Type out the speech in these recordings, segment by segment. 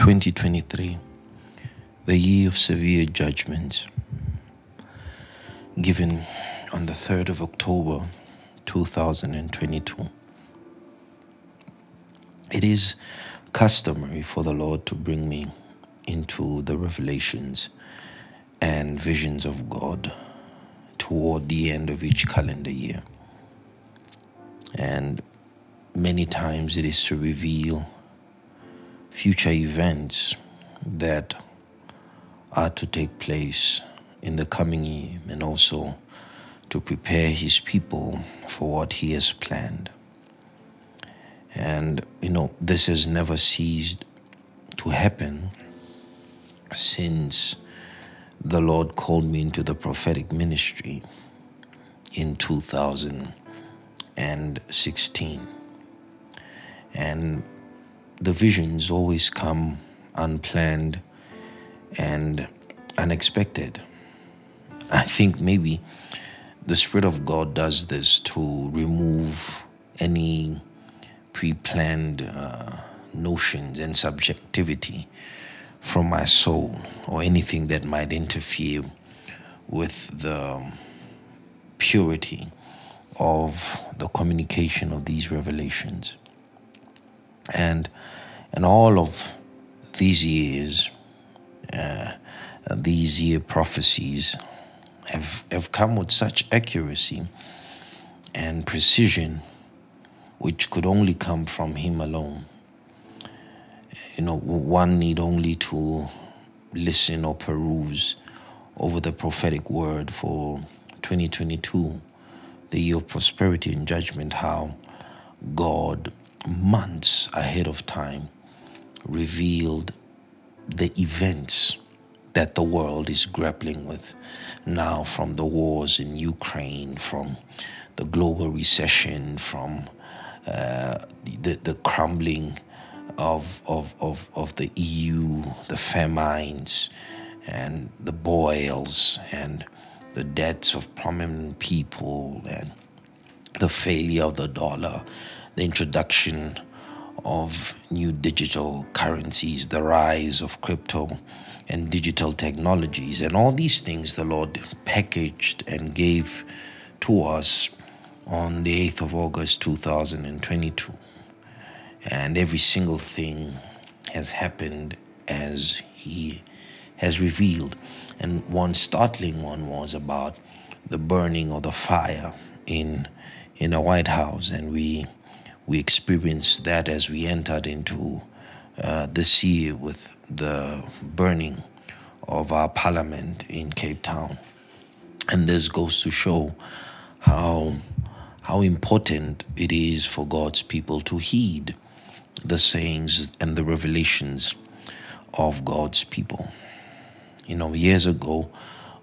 2023, the year of severe judgments, given on the 3rd of October 2022. It is customary for the Lord to bring me into the revelations and visions of God toward the end of each calendar year. And many times it is to reveal future events that are to take place in the coming year and also to prepare his people for what he has planned. And, you know, this has never ceased to happen since the Lord called me into the prophetic ministry in 2016. And the visions always come unplanned and unexpected. I think maybe the Spirit of God does this to remove any pre planned uh, notions and subjectivity from my soul or anything that might interfere with the purity of the communication of these revelations. And and all of these years, uh, these year prophecies have, have come with such accuracy and precision, which could only come from Him alone. You know, one need only to listen or peruse over the prophetic word for 2022, the year of prosperity and judgment, how God months ahead of time revealed the events that the world is grappling with now from the wars in Ukraine, from the global recession, from uh, the, the crumbling of, of, of, of the EU, the famines, and the boils, and the deaths of prominent people, and the failure of the dollar the introduction of new digital currencies, the rise of crypto and digital technologies, and all these things the Lord packaged and gave to us on the 8th of August 2022. And every single thing has happened as He has revealed. And one startling one was about the burning of the fire in in the White House, and we we experienced that as we entered into uh, this year with the burning of our parliament in Cape Town. And this goes to show how, how important it is for God's people to heed the sayings and the revelations of God's people. You know, years ago,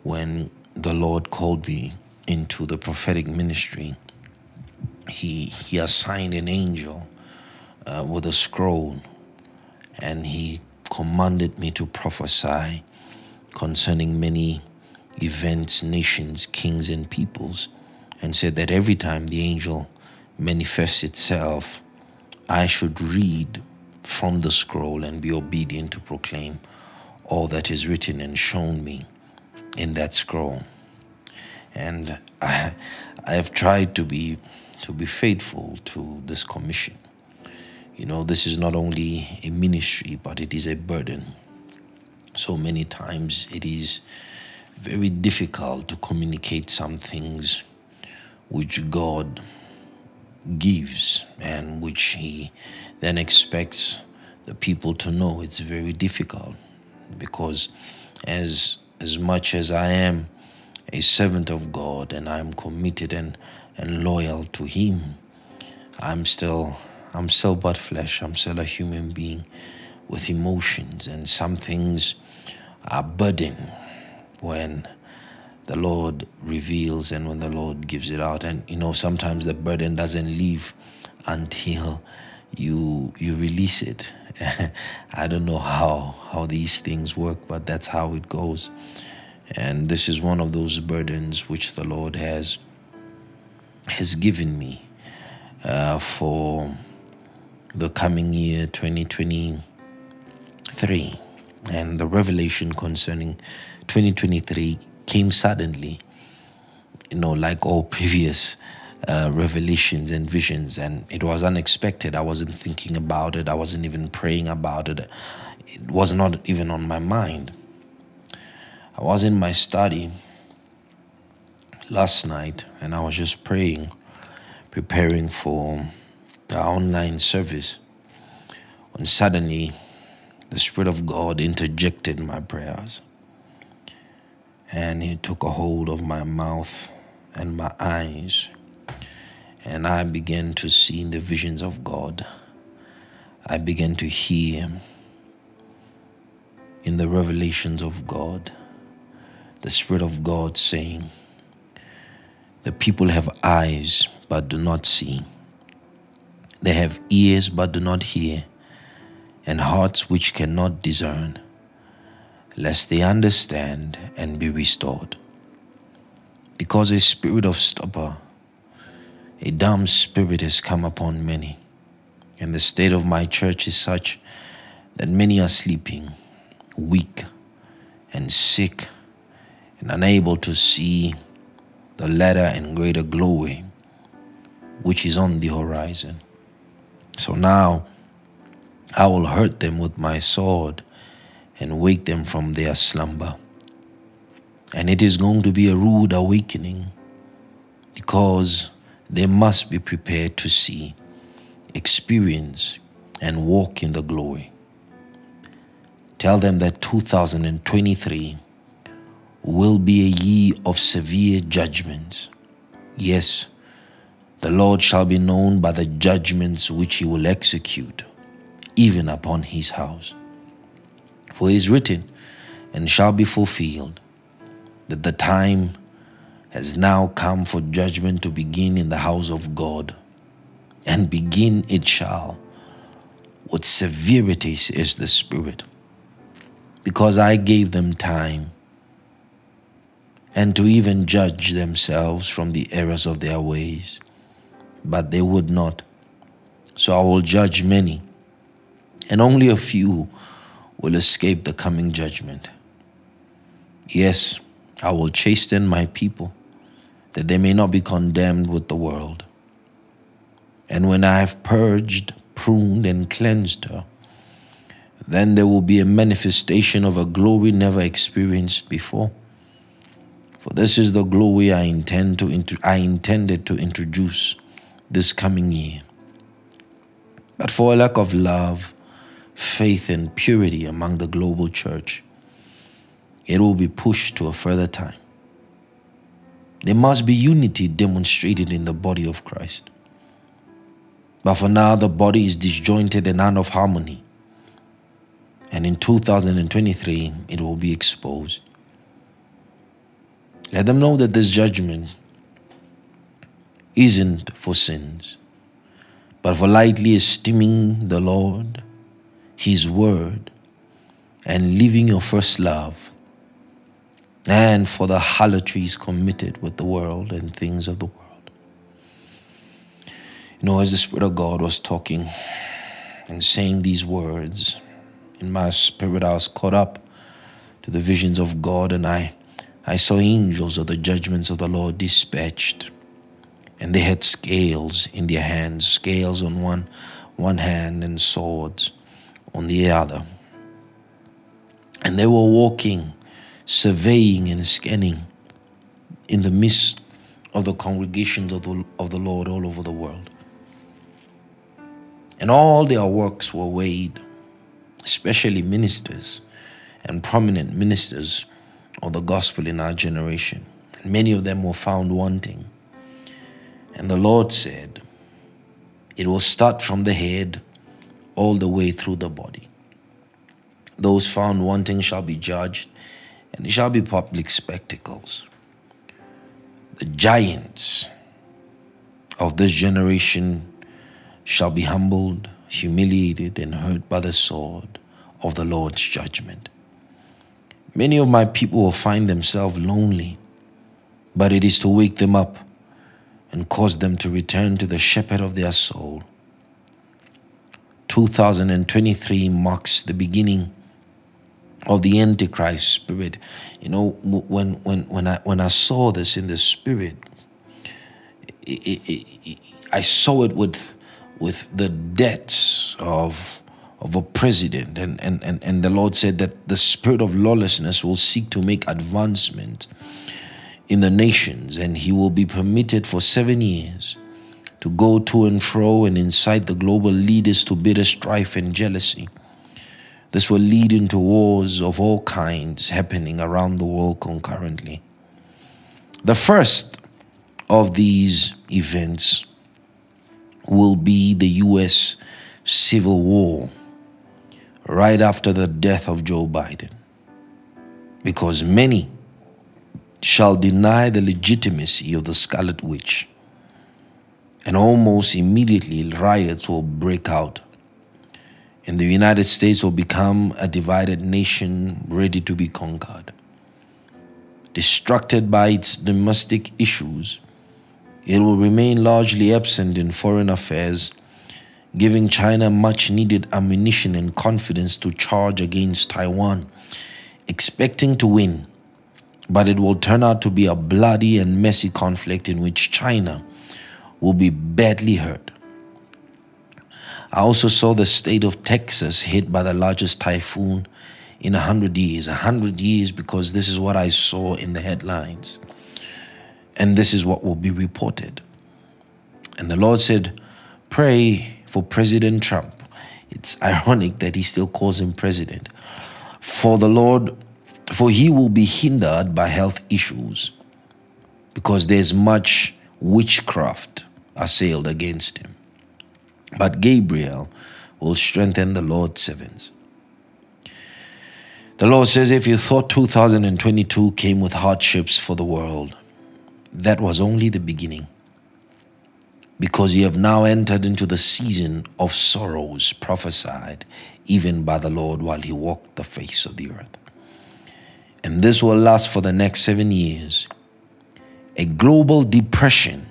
when the Lord called me into the prophetic ministry, he he assigned an angel uh, with a scroll and he commanded me to prophesy concerning many events nations kings and peoples and said that every time the angel manifests itself i should read from the scroll and be obedient to proclaim all that is written and shown me in that scroll. And i, I have tried to be to be faithful to this commission. You know, this is not only a ministry, but it is a burden. So many times it is very difficult to communicate some things which God gives and which He then expects the people to know. It's very difficult because, as as much as I am a servant of God and I'm committed and and loyal to him. I'm still i'm still but flesh. I'm still a human being with emotions and some things are burden when the lord reveals and when the lord gives it out. And you know sometimes the burden doesn't leave until you you release it. I don't know how how these things work but that's how it goes. And this is one of those burdens which the lord has has given me uh, for the coming year 2023 2023, and the revelation concerning 2023 came suddenly, you know, like all previous uh, revelations and visions, and it was unexpected. I wasn't thinking about it, I wasn't even praying about it, it was not even on my mind. I was in my study last night and I was just praying, preparing for our online service. When suddenly the Spirit of God interjected my prayers and He took a hold of my mouth and my eyes. And I began to see the visions of God. I began to hear in the revelations of God the Spirit of God saying, The people have eyes but do not see, they have ears but do not hear, and hearts which cannot discern, lest they understand and be restored. Because a spirit of stupor, a dumb spirit has come upon many, and the state of my church is such that many are sleeping, weak, and sick and unable to see the latter and greater glory which is on the horizon. So now I will hurt them with my sword and wake them from their slumber. And it is going to be a rude awakening because they must be prepared to see, experience, and walk in the glory. Tell them that 2023 will be a year of severe judgments. Yes, the Lord shall be known by the judgments which he will execute, even upon his house. For it is written, and shall be fulfilled, that the time has now come for judgment to begin in the house of God, and begin it shall. With severity is the Spirit, because I gave them time and to even judge themselves from the errors of their ways. But they would not. So I will judge many, and only a few will escape the coming judgment. Yes, I will chasten my people, that they may not be condemned with the world. And when I have purged, pruned, and cleansed her, then there will be a manifestation of a glory never experienced before. For this is the glory I intend to int- I intended to introduce this coming year. But for a lack of love, faith, and purity among the global church, it will be pushed to a further time. There must be unity demonstrated in the body of Christ. But for now, the body is disjointed and out of harmony. And in 2023, it will be exposed. Let them know that this judgment isn't for sins, but for lightly esteeming the Lord, His Word, and leaving your first love, and for the harlotries committed with the world and things of the world. You know, as the Spirit of God was talking and saying these words, in my spirit, I was caught up to the visions of God, and I I saw angels of the judgments of the Lord dispatched, and they had scales in their hands, scales on one, one hand and swords on the other. And they were walking, surveying and scanning in the midst of the congregations of the, of the Lord all over the world. And all their works were weighed, especially ministers and prominent ministers of the gospel in our generation. And many of them were found wanting. And the Lord said, It will start from the head all the way through the body. Those found wanting shall be judged, and it shall be public spectacles. The giants of this generation shall be humbled, humiliated, and hurt by the sword of the Lord's judgment. Many of my people will find themselves lonely, but it is to wake them up and cause them to return to the shepherd of their soul. 2023 marks the beginning of the Antichrist spirit. You know, when when when I when I saw this in the spirit, it, it, it, I saw it with with the debts of of a president, and, and, and, and the Lord said that the spirit of lawlessness will seek to make advancement in the nations, and he will be permitted for seven years to go to and fro and incite the global leaders to bitter strife and jealousy. This will lead into wars of all kinds happening around the world concurrently. The first of these events will be the US Civil War right after the death of Joe Biden. Because many shall deny the legitimacy of the Scarlet Witch, and almost immediately riots will break out. And the United States will become a divided nation ready to be conquered. Distracted by its domestic issues, it will remain largely absent in foreign affairs, giving China much needed ammunition and confidence to charge against Taiwan, expecting to win. But it will turn out to be a bloody and messy conflict in which China will be badly hurt. I also saw the state of Texas hit by the largest typhoon in a hundred years. A hundred years because this is what I saw in the headlines. And this is what will be reported. And the Lord said, Pray for President Trump. It's ironic that he still calls him president. For the Lord, for he will be hindered by health issues because there's much witchcraft assailed against him. But Gabriel will strengthen the Lord's servants. The Lord says, if you thought 2022 came with hardships for the world, that was only the beginning. Because you have now entered into the season of sorrows prophesied even by the Lord while he walked the face of the earth. And this will last for the next seven years. A global depression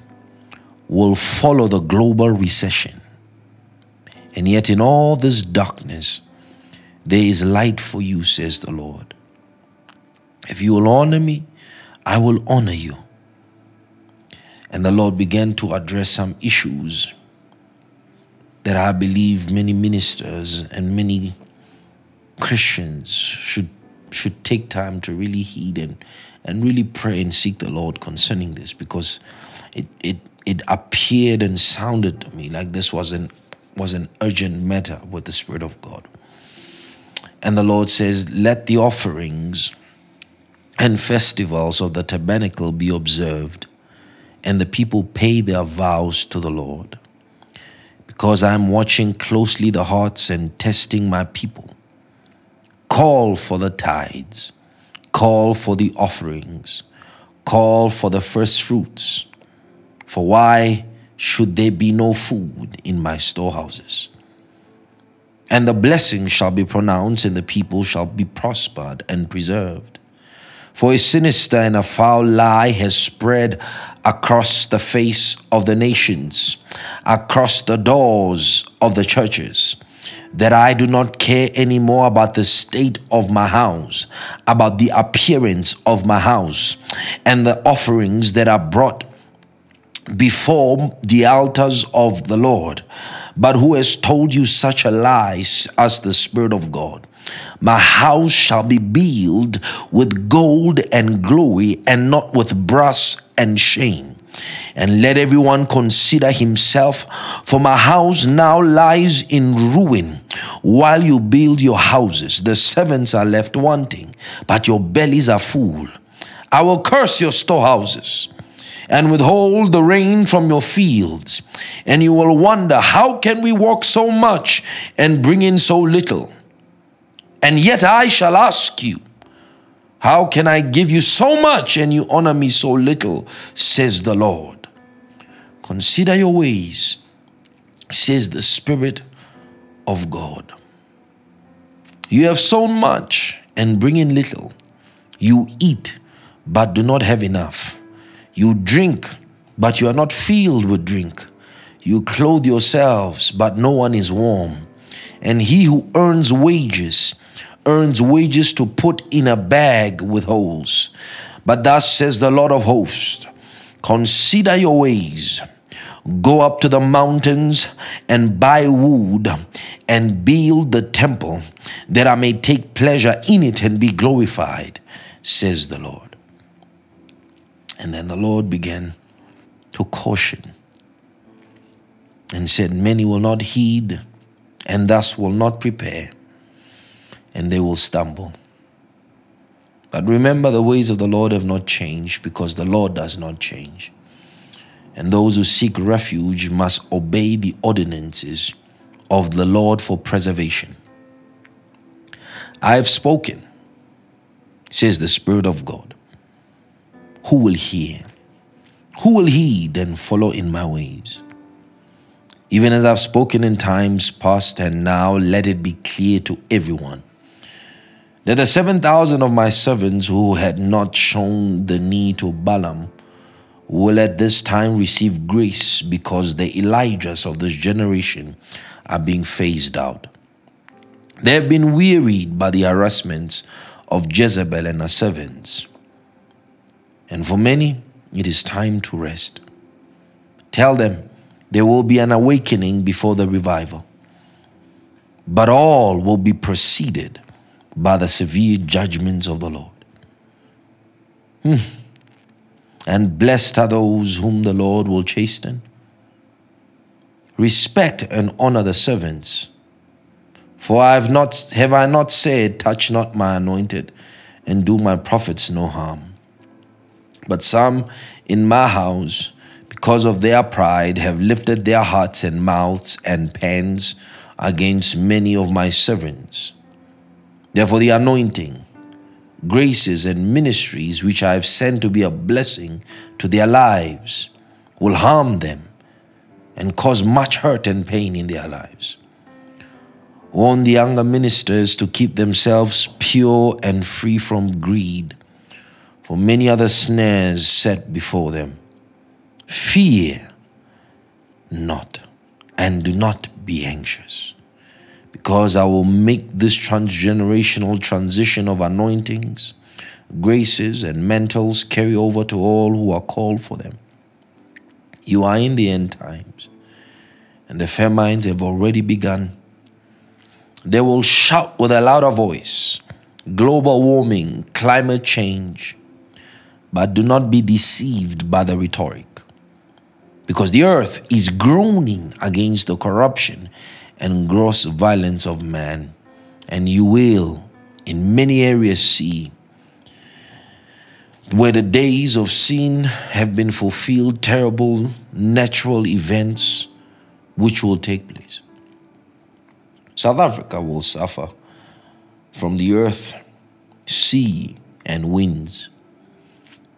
will follow the global recession. And yet, in all this darkness, there is light for you, says the Lord. If you will honor me, I will honor you. And the Lord began to address some issues that I believe many ministers and many Christians should should take time to really heed and, and really pray and seek the Lord concerning this because it, it it appeared and sounded to me like this was an was an urgent matter with the Spirit of God. And the Lord says, Let the offerings and festivals of the tabernacle be observed and the people pay their vows to the Lord. Because I am watching closely the hearts and testing my people. Call for the tithes, call for the offerings, call for the first fruits. For why should there be no food in my storehouses? And the blessing shall be pronounced, and the people shall be prospered and preserved. For a sinister and a foul lie has spread across the face of the nations, across the doors of the churches, that I do not care anymore about the state of my house, about the appearance of my house, and the offerings that are brought before the altars of the Lord. But who has told you such a lie as the Spirit of God? My house shall be built with gold and glory, and not with brass and shame. And let everyone consider himself, for my house now lies in ruin. While you build your houses, the servants are left wanting, but your bellies are full. I will curse your storehouses and withhold the rain from your fields. And you will wonder, how can we work so much and bring in so little? And yet I shall ask you, How can I give you so much and you honor me so little? says the Lord. Consider your ways, says the Spirit of God. You have sown much and bring in little. You eat, but do not have enough. You drink, but you are not filled with drink. You clothe yourselves, but no one is warm. And he who earns wages, earns wages to put in a bag with holes. But thus says the Lord of hosts Consider your ways. Go up to the mountains and buy wood and build the temple that I may take pleasure in it and be glorified, says the Lord. And then the Lord began to caution and said, Many will not heed and thus will not prepare, and they will stumble. But remember, the ways of the Lord have not changed because the Lord does not change. And those who seek refuge must obey the ordinances of the Lord for preservation. I have spoken, says the Spirit of God. Who will hear? Who will heed and follow in my ways? Even as I've spoken in times past, and now let it be clear to everyone that the 7,000 of my servants who had not shown the knee to Balaam will at this time receive grace because the Elijahs of this generation are being phased out. They have been wearied by the harassments of Jezebel and her servants. And for many, it is time to rest. Tell them there will be an awakening before the revival, but all will be preceded by the severe judgments of the Lord. Hmm. And blessed are those whom the Lord will chasten. Respect and honor the servants. For I have not have I not said, touch not my anointed, and do my prophets no harm. But some in my house, because of their pride, have lifted their hearts and mouths and pens against many of my servants. Therefore, the anointing, graces, and ministries which I have sent to be a blessing to their lives will harm them and cause much hurt and pain in their lives. Warn the younger ministers to keep themselves pure and free from greed for many other snares set before them. Fear not, and do not be anxious, because I will make this transgenerational transition of anointings, graces, and mantles carry over to all who are called for them. You are in the end times, and the famines have already begun. They will shout with a louder voice global warming, climate change, but do not be deceived by the rhetoric. Because the earth is groaning against the corruption and gross violence of man. And you will, in many areas, see where the days of sin have been fulfilled, terrible natural events which will take place. South Africa will suffer from the earth, sea, and winds.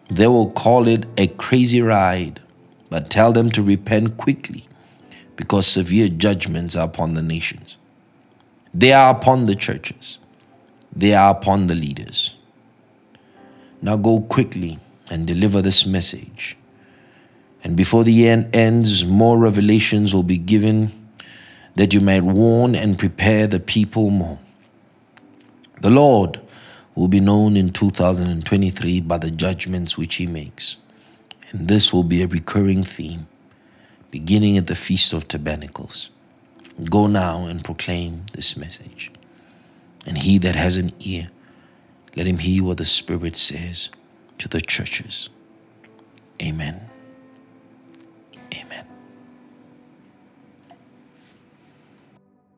They will call it a crazy ride, but tell them to repent quickly because severe judgments are upon the nations. They are upon the churches, they are upon the leaders. Now go quickly and deliver this message. And before the end ends, more revelations will be given that you might warn and prepare the people more. The Lord will be known in 2023 by the judgments which he makes. And this will be a recurring theme, beginning at the Feast of Tabernacles. Go now and proclaim this message. And he that has an ear, let him hear what the Spirit says to the churches. Amen.